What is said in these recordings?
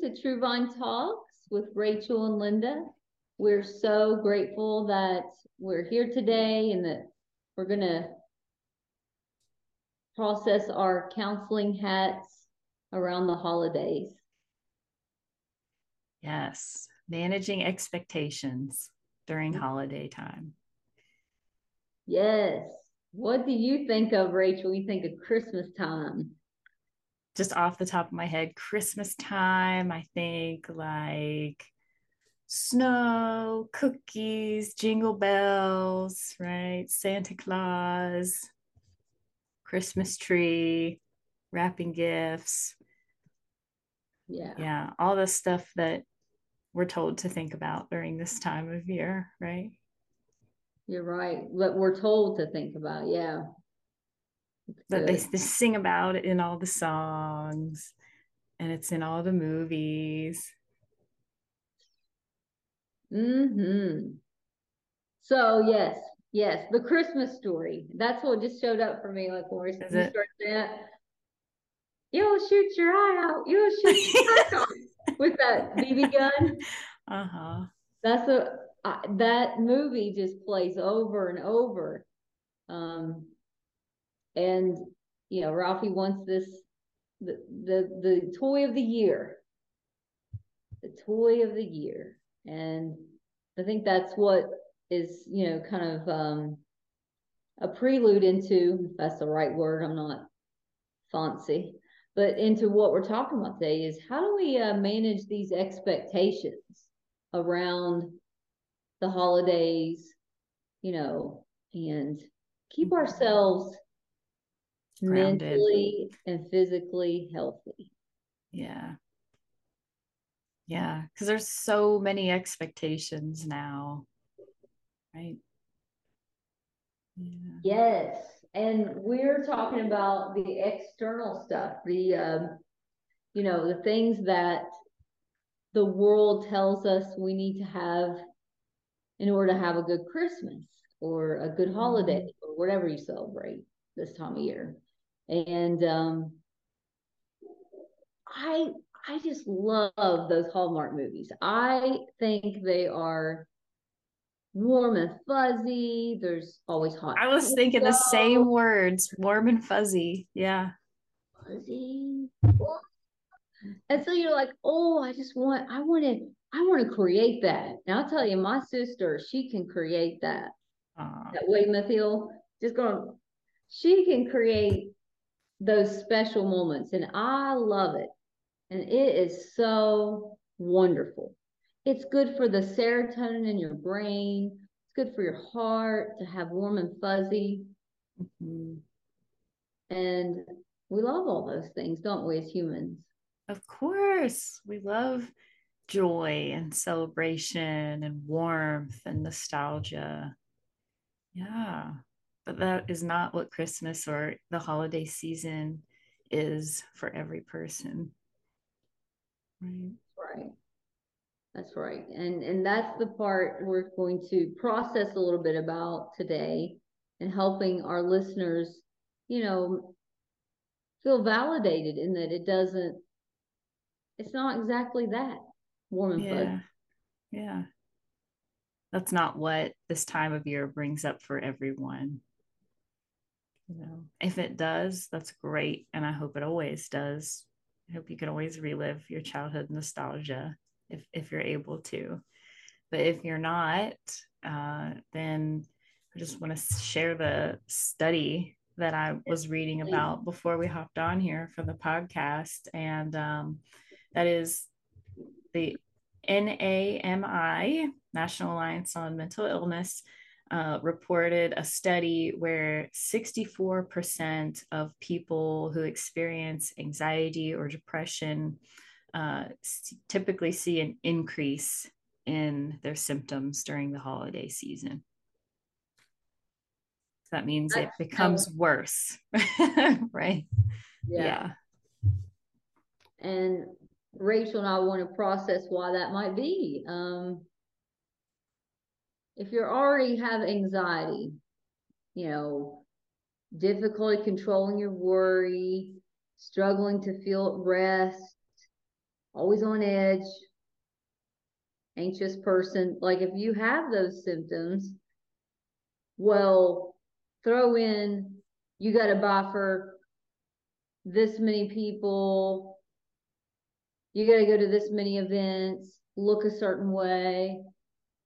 to True Vine Talks with Rachel and Linda. We're so grateful that we're here today and that we're going to process our counseling hats around the holidays. Yes, managing expectations during holiday time. Yes. What do you think of, Rachel? You think of Christmas time? Just off the top of my head, Christmas time, I think like snow, cookies, jingle bells, right? Santa Claus, Christmas tree, wrapping gifts. Yeah. Yeah. All the stuff that we're told to think about during this time of year, right? You're right. What we're told to think about. Yeah. That they, they sing about it in all the songs and it's in all the movies. Hmm. So yes, yes, the Christmas story. That's what just showed up for me. Like when we started that, you'll shoot your eye out. You'll shoot your eye out with that BB gun. Uh huh. That's a uh, that movie just plays over and over. Um, and you know, Ralphie wants this the the the toy of the year. The toy of the year. And I think that's what is, you know, kind of um, a prelude into, if that's the right word, I'm not fancy, but into what we're talking about today is how do we uh, manage these expectations around the holidays, you know, and keep mm-hmm. ourselves Grounded. mentally and physically healthy. Yeah. Yeah, because there's so many expectations now, right? Yeah. Yes, and we're talking about the external stuff, the um, you know, the things that the world tells us we need to have in order to have a good Christmas or a good holiday mm-hmm. or whatever you celebrate this time of year. And um, I I just love those Hallmark movies. I think they are warm and fuzzy. There's always hot. I was thinking the same words, warm and fuzzy. Yeah. Fuzzy. And so you're like, oh, I just want, I want to, I want to create that. And I'll tell you, my sister, she can create that. Aww. That Weymouth Hill, just going, she can create those special moments. And I love it. And it is so wonderful. It's good for the serotonin in your brain. It's good for your heart to have warm and fuzzy. Mm-hmm. And we love all those things, don't we, as humans? Of course. We love joy and celebration and warmth and nostalgia. Yeah. But that is not what Christmas or the holiday season is for every person. Right. Right. That's right. And and that's the part we're going to process a little bit about today and helping our listeners, you know, feel validated in that it doesn't it's not exactly that warm and yeah. fuzzy. Yeah. That's not what this time of year brings up for everyone. You know, if it does, that's great. And I hope it always does. I hope you can always relive your childhood nostalgia if, if you're able to. But if you're not, uh, then I just want to share the study that I was reading about before we hopped on here for the podcast. And um, that is the NAMI, National Alliance on Mental Illness, uh, reported a study where 64% of people who experience anxiety or depression uh, typically see an increase in their symptoms during the holiday season. So that means it becomes worse, right? Yeah. yeah. And Rachel and I want to process why that might be. Um, if you already have anxiety, you know, difficulty controlling your worry, struggling to feel at rest, always on edge, anxious person. Like if you have those symptoms, well, throw in you got to buy for this many people. You got to go to this many events, look a certain way,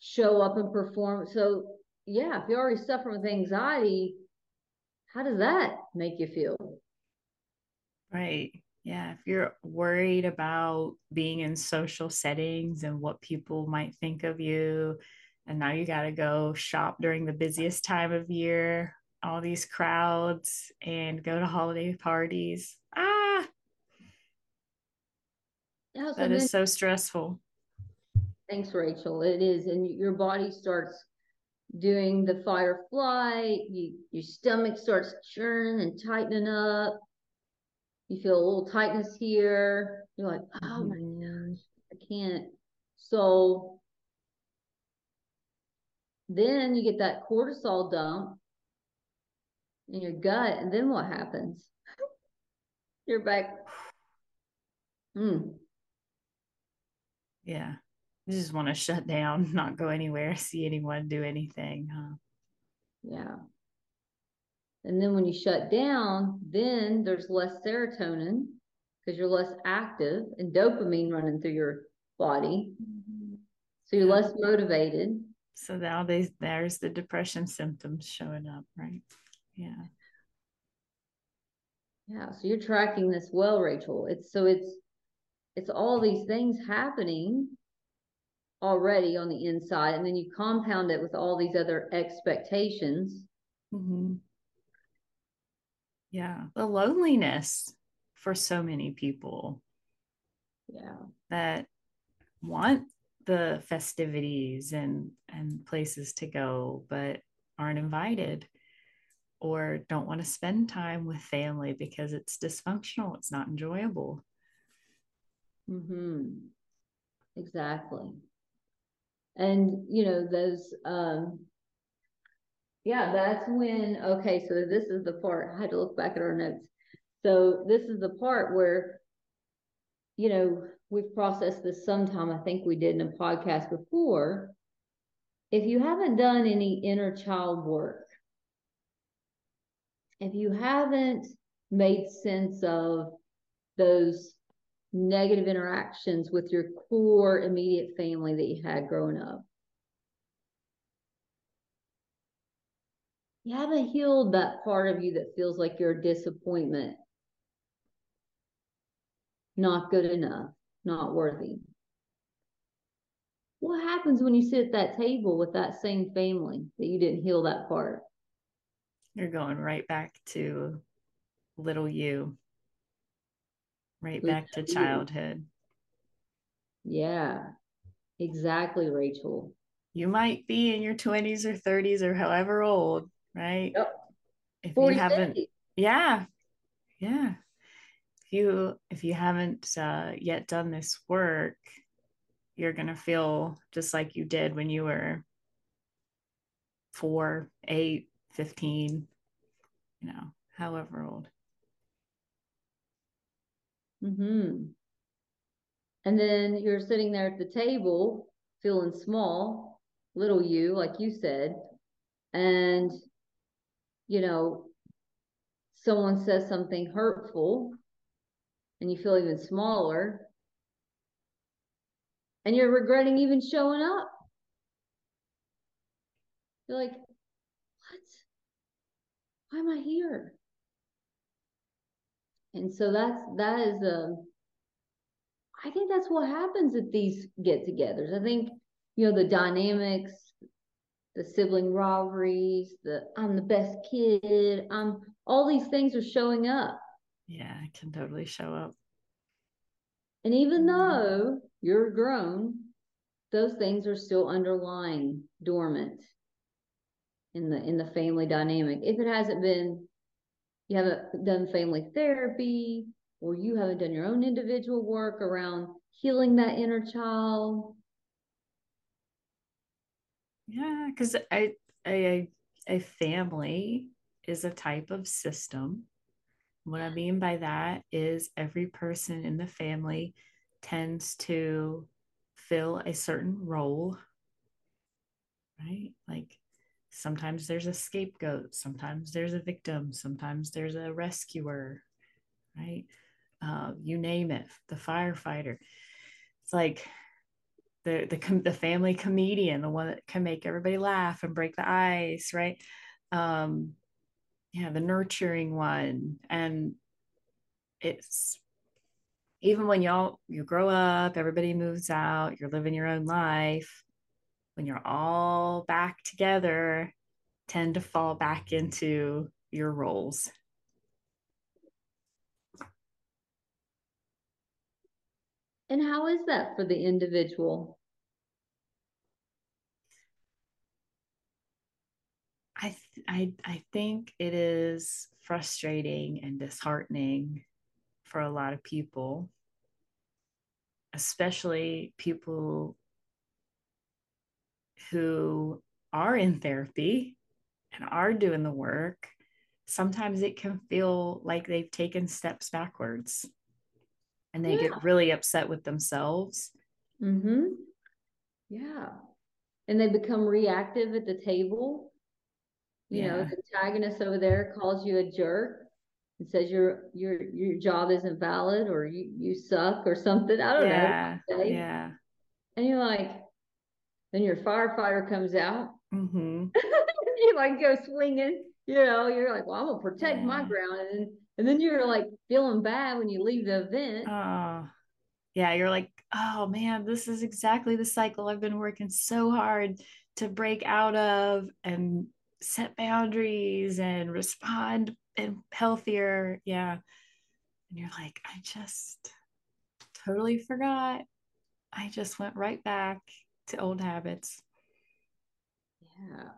show up and perform. So, yeah, if you're already suffering with anxiety, how does that make you feel? Right. Yeah. If you're worried about being in social settings and what people might think of you, and now you got to go shop during the busiest time of year, all these crowds, and go to holiday parties. Ah, that is so stressful. Thanks, Rachel. It is. And your body starts doing the fire flight, you, your stomach starts churning and tightening up. You feel a little tightness here. You're like, oh my mm-hmm. gosh, I can't. So then you get that cortisol dump in your gut, and then what happens? You're back. Hmm. Yeah. You just want to shut down, not go anywhere, see anyone do anything, huh? Yeah. And then when you shut down, then there's less serotonin because you're less active and dopamine running through your body. Mm-hmm. So you're less motivated. So now they, there's the depression symptoms showing up, right? Yeah. Yeah. So you're tracking this well, Rachel. It's so it's it's all these things happening already on the inside, and then you compound it with all these other expectations. Mm-hmm. Yeah. The loneliness for so many people. Yeah. That want the festivities and and places to go but aren't invited or don't want to spend time with family because it's dysfunctional it's not enjoyable mm-hmm. exactly and you know those um yeah that's when okay so this is the part i had to look back at our notes so this is the part where you know we've processed this sometime. I think we did in a podcast before. If you haven't done any inner child work, if you haven't made sense of those negative interactions with your core immediate family that you had growing up, you haven't healed that part of you that feels like you're a disappointment, not good enough not worthy. What happens when you sit at that table with that same family that you didn't heal that part? You're going right back to little you, right back to childhood. Yeah, exactly, Rachel. You might be in your 20s or 30s or however old, right? Yep. If you haven't, yeah, yeah If you if you haven't uh, yet done this work you're going to feel just like you did when you were four eight 15 you know however old mm-hmm. and then you're sitting there at the table feeling small little you like you said and you know someone says something hurtful and you feel even smaller and you're regretting even showing up. You're like, what? Why am I here? And so that's that is a i think that's what happens at these get-togethers. I think, you know, the dynamics, the sibling rivalries, the I'm the best kid, I'm all these things are showing up. Yeah, it can totally show up. And even though you're grown, those things are still underlying dormant in the in the family dynamic. If it hasn't been, you haven't done family therapy, or you haven't done your own individual work around healing that inner child. Yeah, because I a a family is a type of system what I mean by that is every person in the family tends to fill a certain role, right? Like sometimes there's a scapegoat, sometimes there's a victim, sometimes there's a rescuer, right? Uh, you name it, the firefighter. It's like the the the family comedian, the one that can make everybody laugh and break the ice, right? Um, yeah, the nurturing one, and it's even when y'all you grow up, everybody moves out, you're living your own life. When you're all back together, tend to fall back into your roles. And how is that for the individual? I, I, I think it is frustrating and disheartening for a lot of people, especially people who are in therapy and are doing the work. Sometimes it can feel like they've taken steps backwards and they yeah. get really upset with themselves. Mm-hmm. Yeah. And they become reactive at the table. You yeah. know, the antagonist over there calls you a jerk and says your your your job isn't valid or you you suck or something. I don't yeah. know. Yeah. And you're like, then your firefighter comes out. Mm-hmm. you like go swinging. You know, you're like, well, I'm gonna protect yeah. my ground, and then, and then you're like feeling bad when you leave the event. Oh, yeah. You're like, oh man, this is exactly the cycle I've been working so hard to break out of and set boundaries and respond and healthier. Yeah. And you're like, I just totally forgot. I just went right back to old habits. Yeah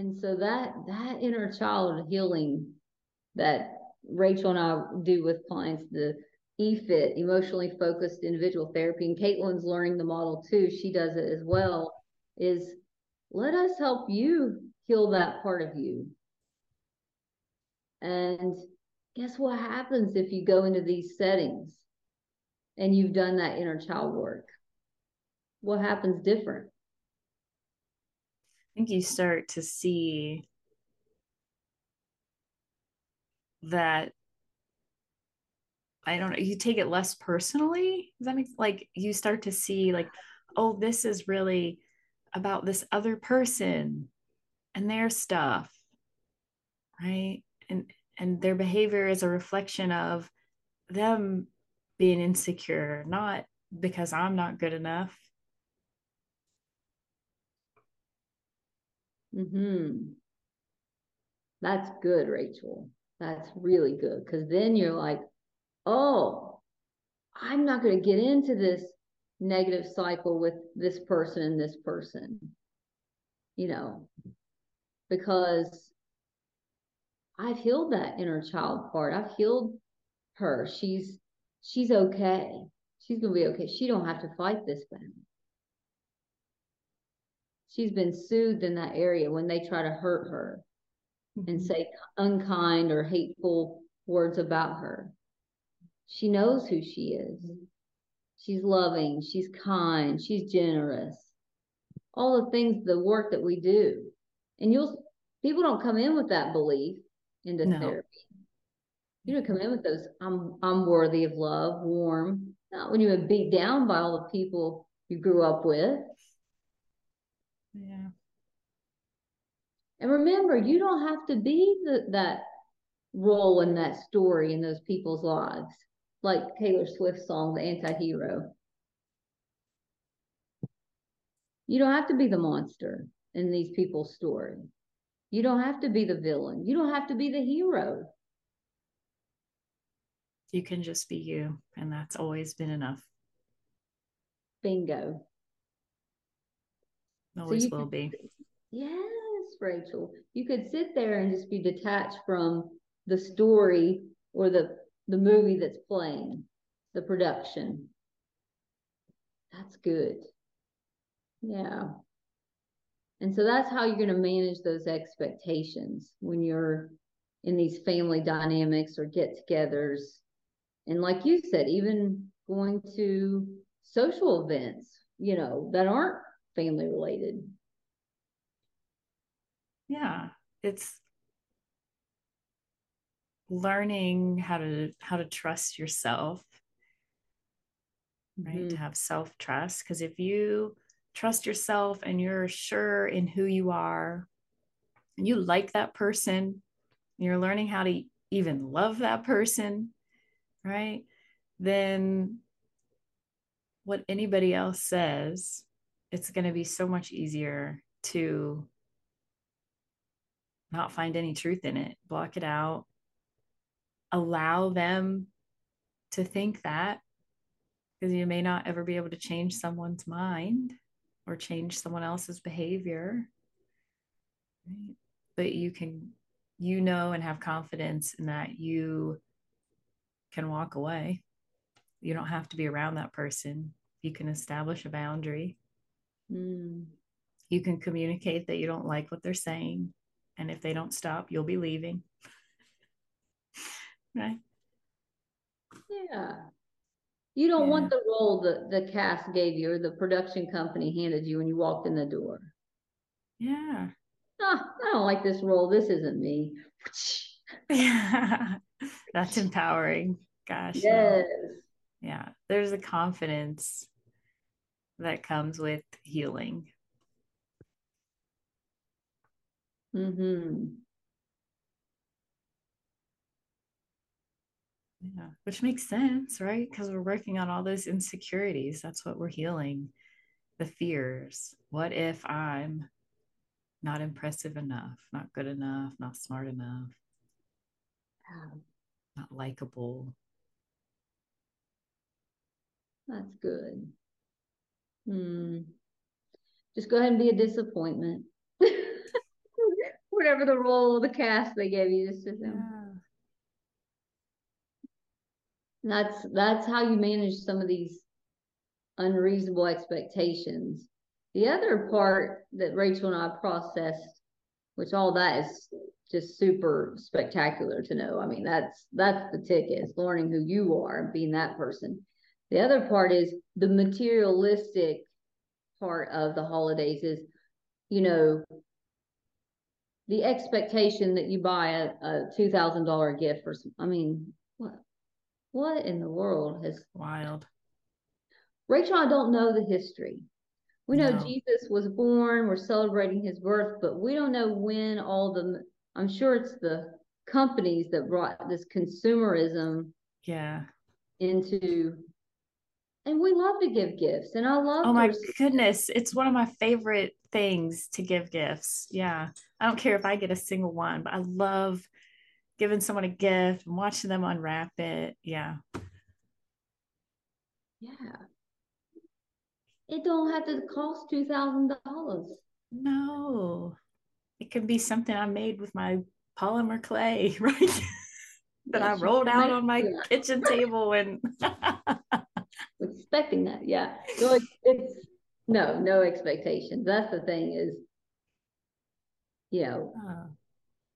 and so that that inner child healing that Rachel and I do with clients, the EFIT, emotionally focused individual therapy, and Caitlin's learning the model too. She does it as well. Is let us help you heal that part of you. And guess what happens if you go into these settings and you've done that inner child work? What happens different? I think you start to see that I don't know, you take it less personally. Does that make like you start to see like, oh, this is really about this other person and their stuff. Right. And and their behavior is a reflection of them being insecure, not because I'm not good enough. Hmm. That's good, Rachel. That's really good because then you're like, oh, I'm not going to get into this negative cycle with this person and this person, you know, because I've healed that inner child part. I've healed her. She's she's okay. She's gonna be okay. She don't have to fight this battle she's been soothed in that area when they try to hurt her mm-hmm. and say unkind or hateful words about her. She knows who she is. She's loving, she's kind, she's generous. All the things, the work that we do. And you'll people don't come in with that belief into no. therapy. You don't come in with those, I'm I'm worthy of love, warm. Not when you've been beat down by all the people you grew up with. Yeah. And remember, you don't have to be the, that role in that story in those people's lives, like Taylor Swift's song, The Anti-Hero. You don't have to be the monster in these people's story. You don't have to be the villain. You don't have to be the hero. You can just be you, and that's always been enough. Bingo. Always so will could, be. Yes, Rachel. You could sit there and just be detached from the story or the the movie that's playing, the production. That's good. Yeah. And so that's how you're going to manage those expectations when you're in these family dynamics or get togethers And like you said, even going to social events, you know, that aren't family related. Yeah. It's learning how to how to trust yourself right mm-hmm. to have self trust because if you trust yourself and you're sure in who you are and you like that person you're learning how to even love that person right then what anybody else says it's going to be so much easier to not find any truth in it block it out allow them to think that because you may not ever be able to change someone's mind or change someone else's behavior right? but you can you know and have confidence in that you can walk away. You don't have to be around that person. You can establish a boundary mm. you can communicate that you don't like what they're saying and if they don't stop you'll be leaving right yeah you don't yeah. want the role that the cast gave you or the production company handed you when you walked in the door. Yeah. Oh, I don't like this role. This isn't me. Yeah. That's empowering. Gosh. Yes. Yeah. There's a confidence that comes with healing. Mm-hmm. Yeah, which makes sense, right? Because we're working on all those insecurities. That's what we're healing the fears. What if I'm not impressive enough, not good enough, not smart enough, not likable? That's good. Hmm. Just go ahead and be a disappointment. Whatever the role of the cast they gave you, just yeah that's that's how you manage some of these unreasonable expectations. The other part that Rachel and I processed, which all that is just super spectacular to know. I mean, that's that's the ticket, is learning who you are and being that person. The other part is the materialistic part of the holidays is, you know, the expectation that you buy a, a two thousand dollar gift for some. I mean, what what in the world has wild? Rachel, I don't know the history. We know no. Jesus was born, we're celebrating his birth, but we don't know when all the I'm sure it's the companies that brought this consumerism yeah into and we love to give gifts and I love Oh my goodness, it's one of my favorite things to give gifts. Yeah. I don't care if I get a single one, but I love giving someone a gift and watching them unwrap it. Yeah. Yeah. It don't have to cost two thousand dollars. No. It could be something I made with my polymer clay, right? that I rolled out on my yeah. kitchen table and expecting that. Yeah. So it's, it's no, no expectations. That's the thing is, you know, oh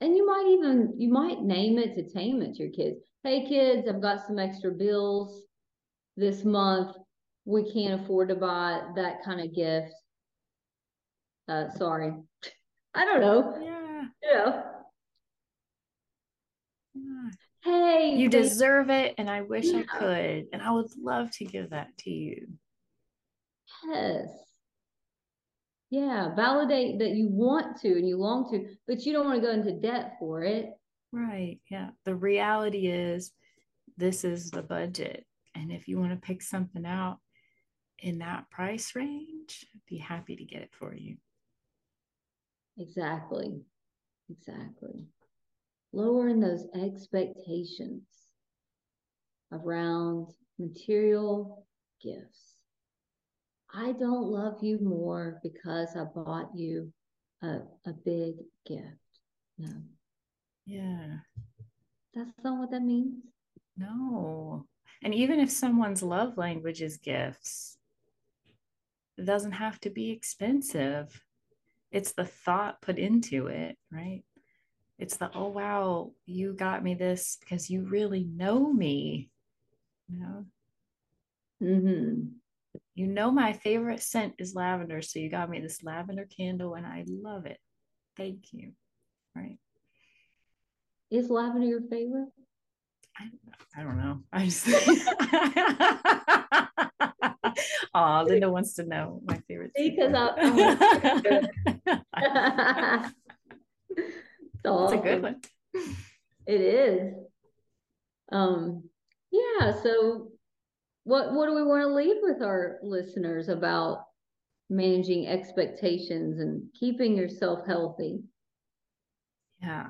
and you might even you might name it to tame it to your kids. Hey kids i've got some extra bills this month. We can't afford to buy that kind of gift. Uh sorry. I don't know. Yeah. Yeah hey you they, deserve it and i wish yeah. i could and i would love to give that to you yes yeah, validate that you want to and you long to, but you don't want to go into debt for it. Right. Yeah. The reality is this is the budget. And if you want to pick something out in that price range, I'd be happy to get it for you. Exactly. Exactly. Lowering those expectations around material gifts. I don't love you more because I bought you a, a big gift. No. Yeah. That's not what that means. No. And even if someone's love language is gifts, it doesn't have to be expensive. It's the thought put into it, right? It's the, oh, wow, you got me this because you really know me. You know? Mm-hmm. You know my favorite scent is lavender, so you got me this lavender candle and I love it. Thank you. Right. Is lavender your favorite? I, don't know. I just Oh, Linda wants to know my favorite. Because I, That's a good one. It is. Um, yeah, so what what do we want to leave with our listeners about managing expectations and keeping yourself healthy? Yeah.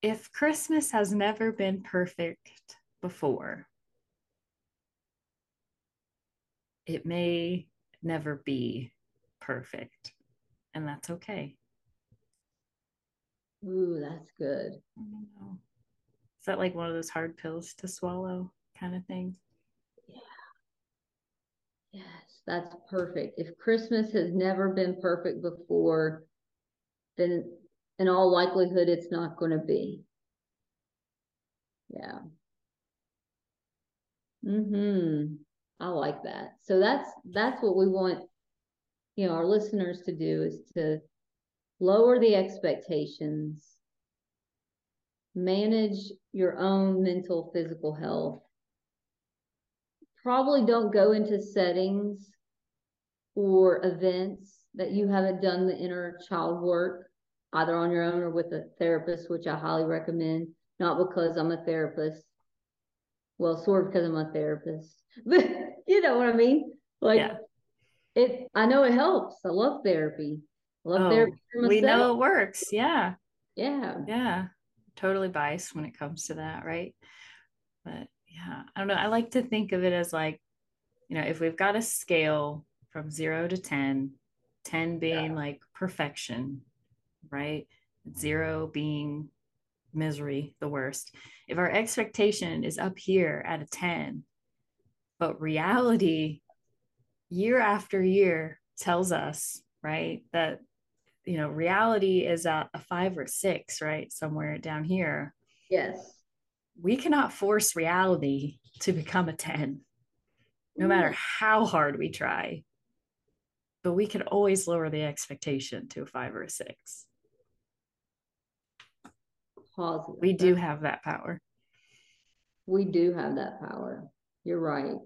If Christmas has never been perfect before, it may never be perfect, and that's okay. Ooh, that's good. Is that like one of those hard pills to swallow kind of thing? Yeah. Yes, that's perfect. If Christmas has never been perfect before, then in all likelihood, it's not going to be. Yeah. Mm-hmm. I like that. So that's that's what we want, you know, our listeners to do is to lower the expectations, manage your own mental, physical health. Probably don't go into settings or events that you haven't done the inner child work, either on your own or with a therapist, which I highly recommend, not because I'm a therapist. Well, sort of because I'm a therapist, but you know what I mean? Like yeah. it, I know it helps. I love therapy. Love oh, therapy we know it works. Yeah. Yeah. Yeah. Totally biased when it comes to that, right? But yeah, I don't know. I like to think of it as like, you know, if we've got a scale from zero to 10, 10 being yeah. like perfection, right? Zero being misery, the worst. If our expectation is up here at a 10, but reality year after year tells us, right, that you know reality is at a five or six right somewhere down here. Yes. We cannot force reality to become a 10 no matter mm-hmm. how hard we try. But we can always lower the expectation to a five or a six. Positive. we do have that power. We do have that power. You're right.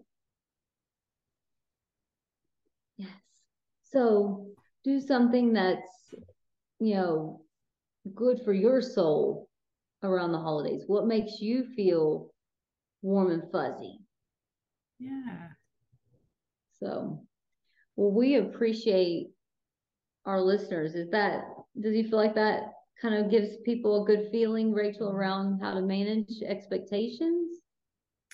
Yes. So do something that's you know, good for your soul around the holidays? What makes you feel warm and fuzzy? Yeah. So, well, we appreciate our listeners. Is that, does you feel like that kind of gives people a good feeling, Rachel, around how to manage expectations?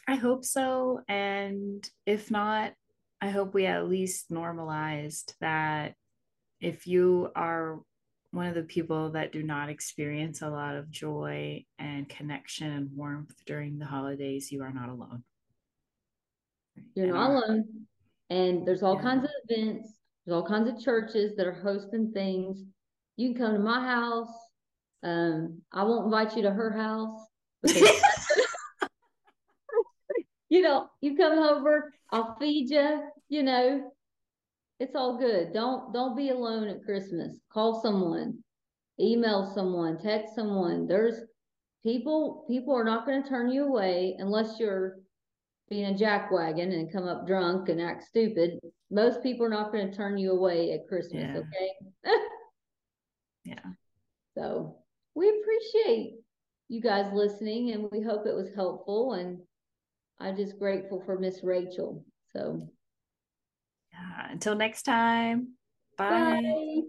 I hope so. And if not, I hope we at least normalized that if you are one of the people that do not experience a lot of joy and connection and warmth during the holidays, you are not alone. You're and not our, alone. And there's all yeah. kinds of events, there's all kinds of churches that are hosting things. You can come to my house. Um, I won't invite you to her house. you know, you come over, I'll feed you, you know, it's all good. Don't don't be alone at Christmas. Call someone, email someone, text someone. There's people people are not going to turn you away unless you're being a jackwagon and come up drunk and act stupid. Most people are not going to turn you away at Christmas, yeah. okay? yeah. So we appreciate you guys listening and we hope it was helpful and I'm just grateful for Miss Rachel. So yeah, until next time. Bye. Bye.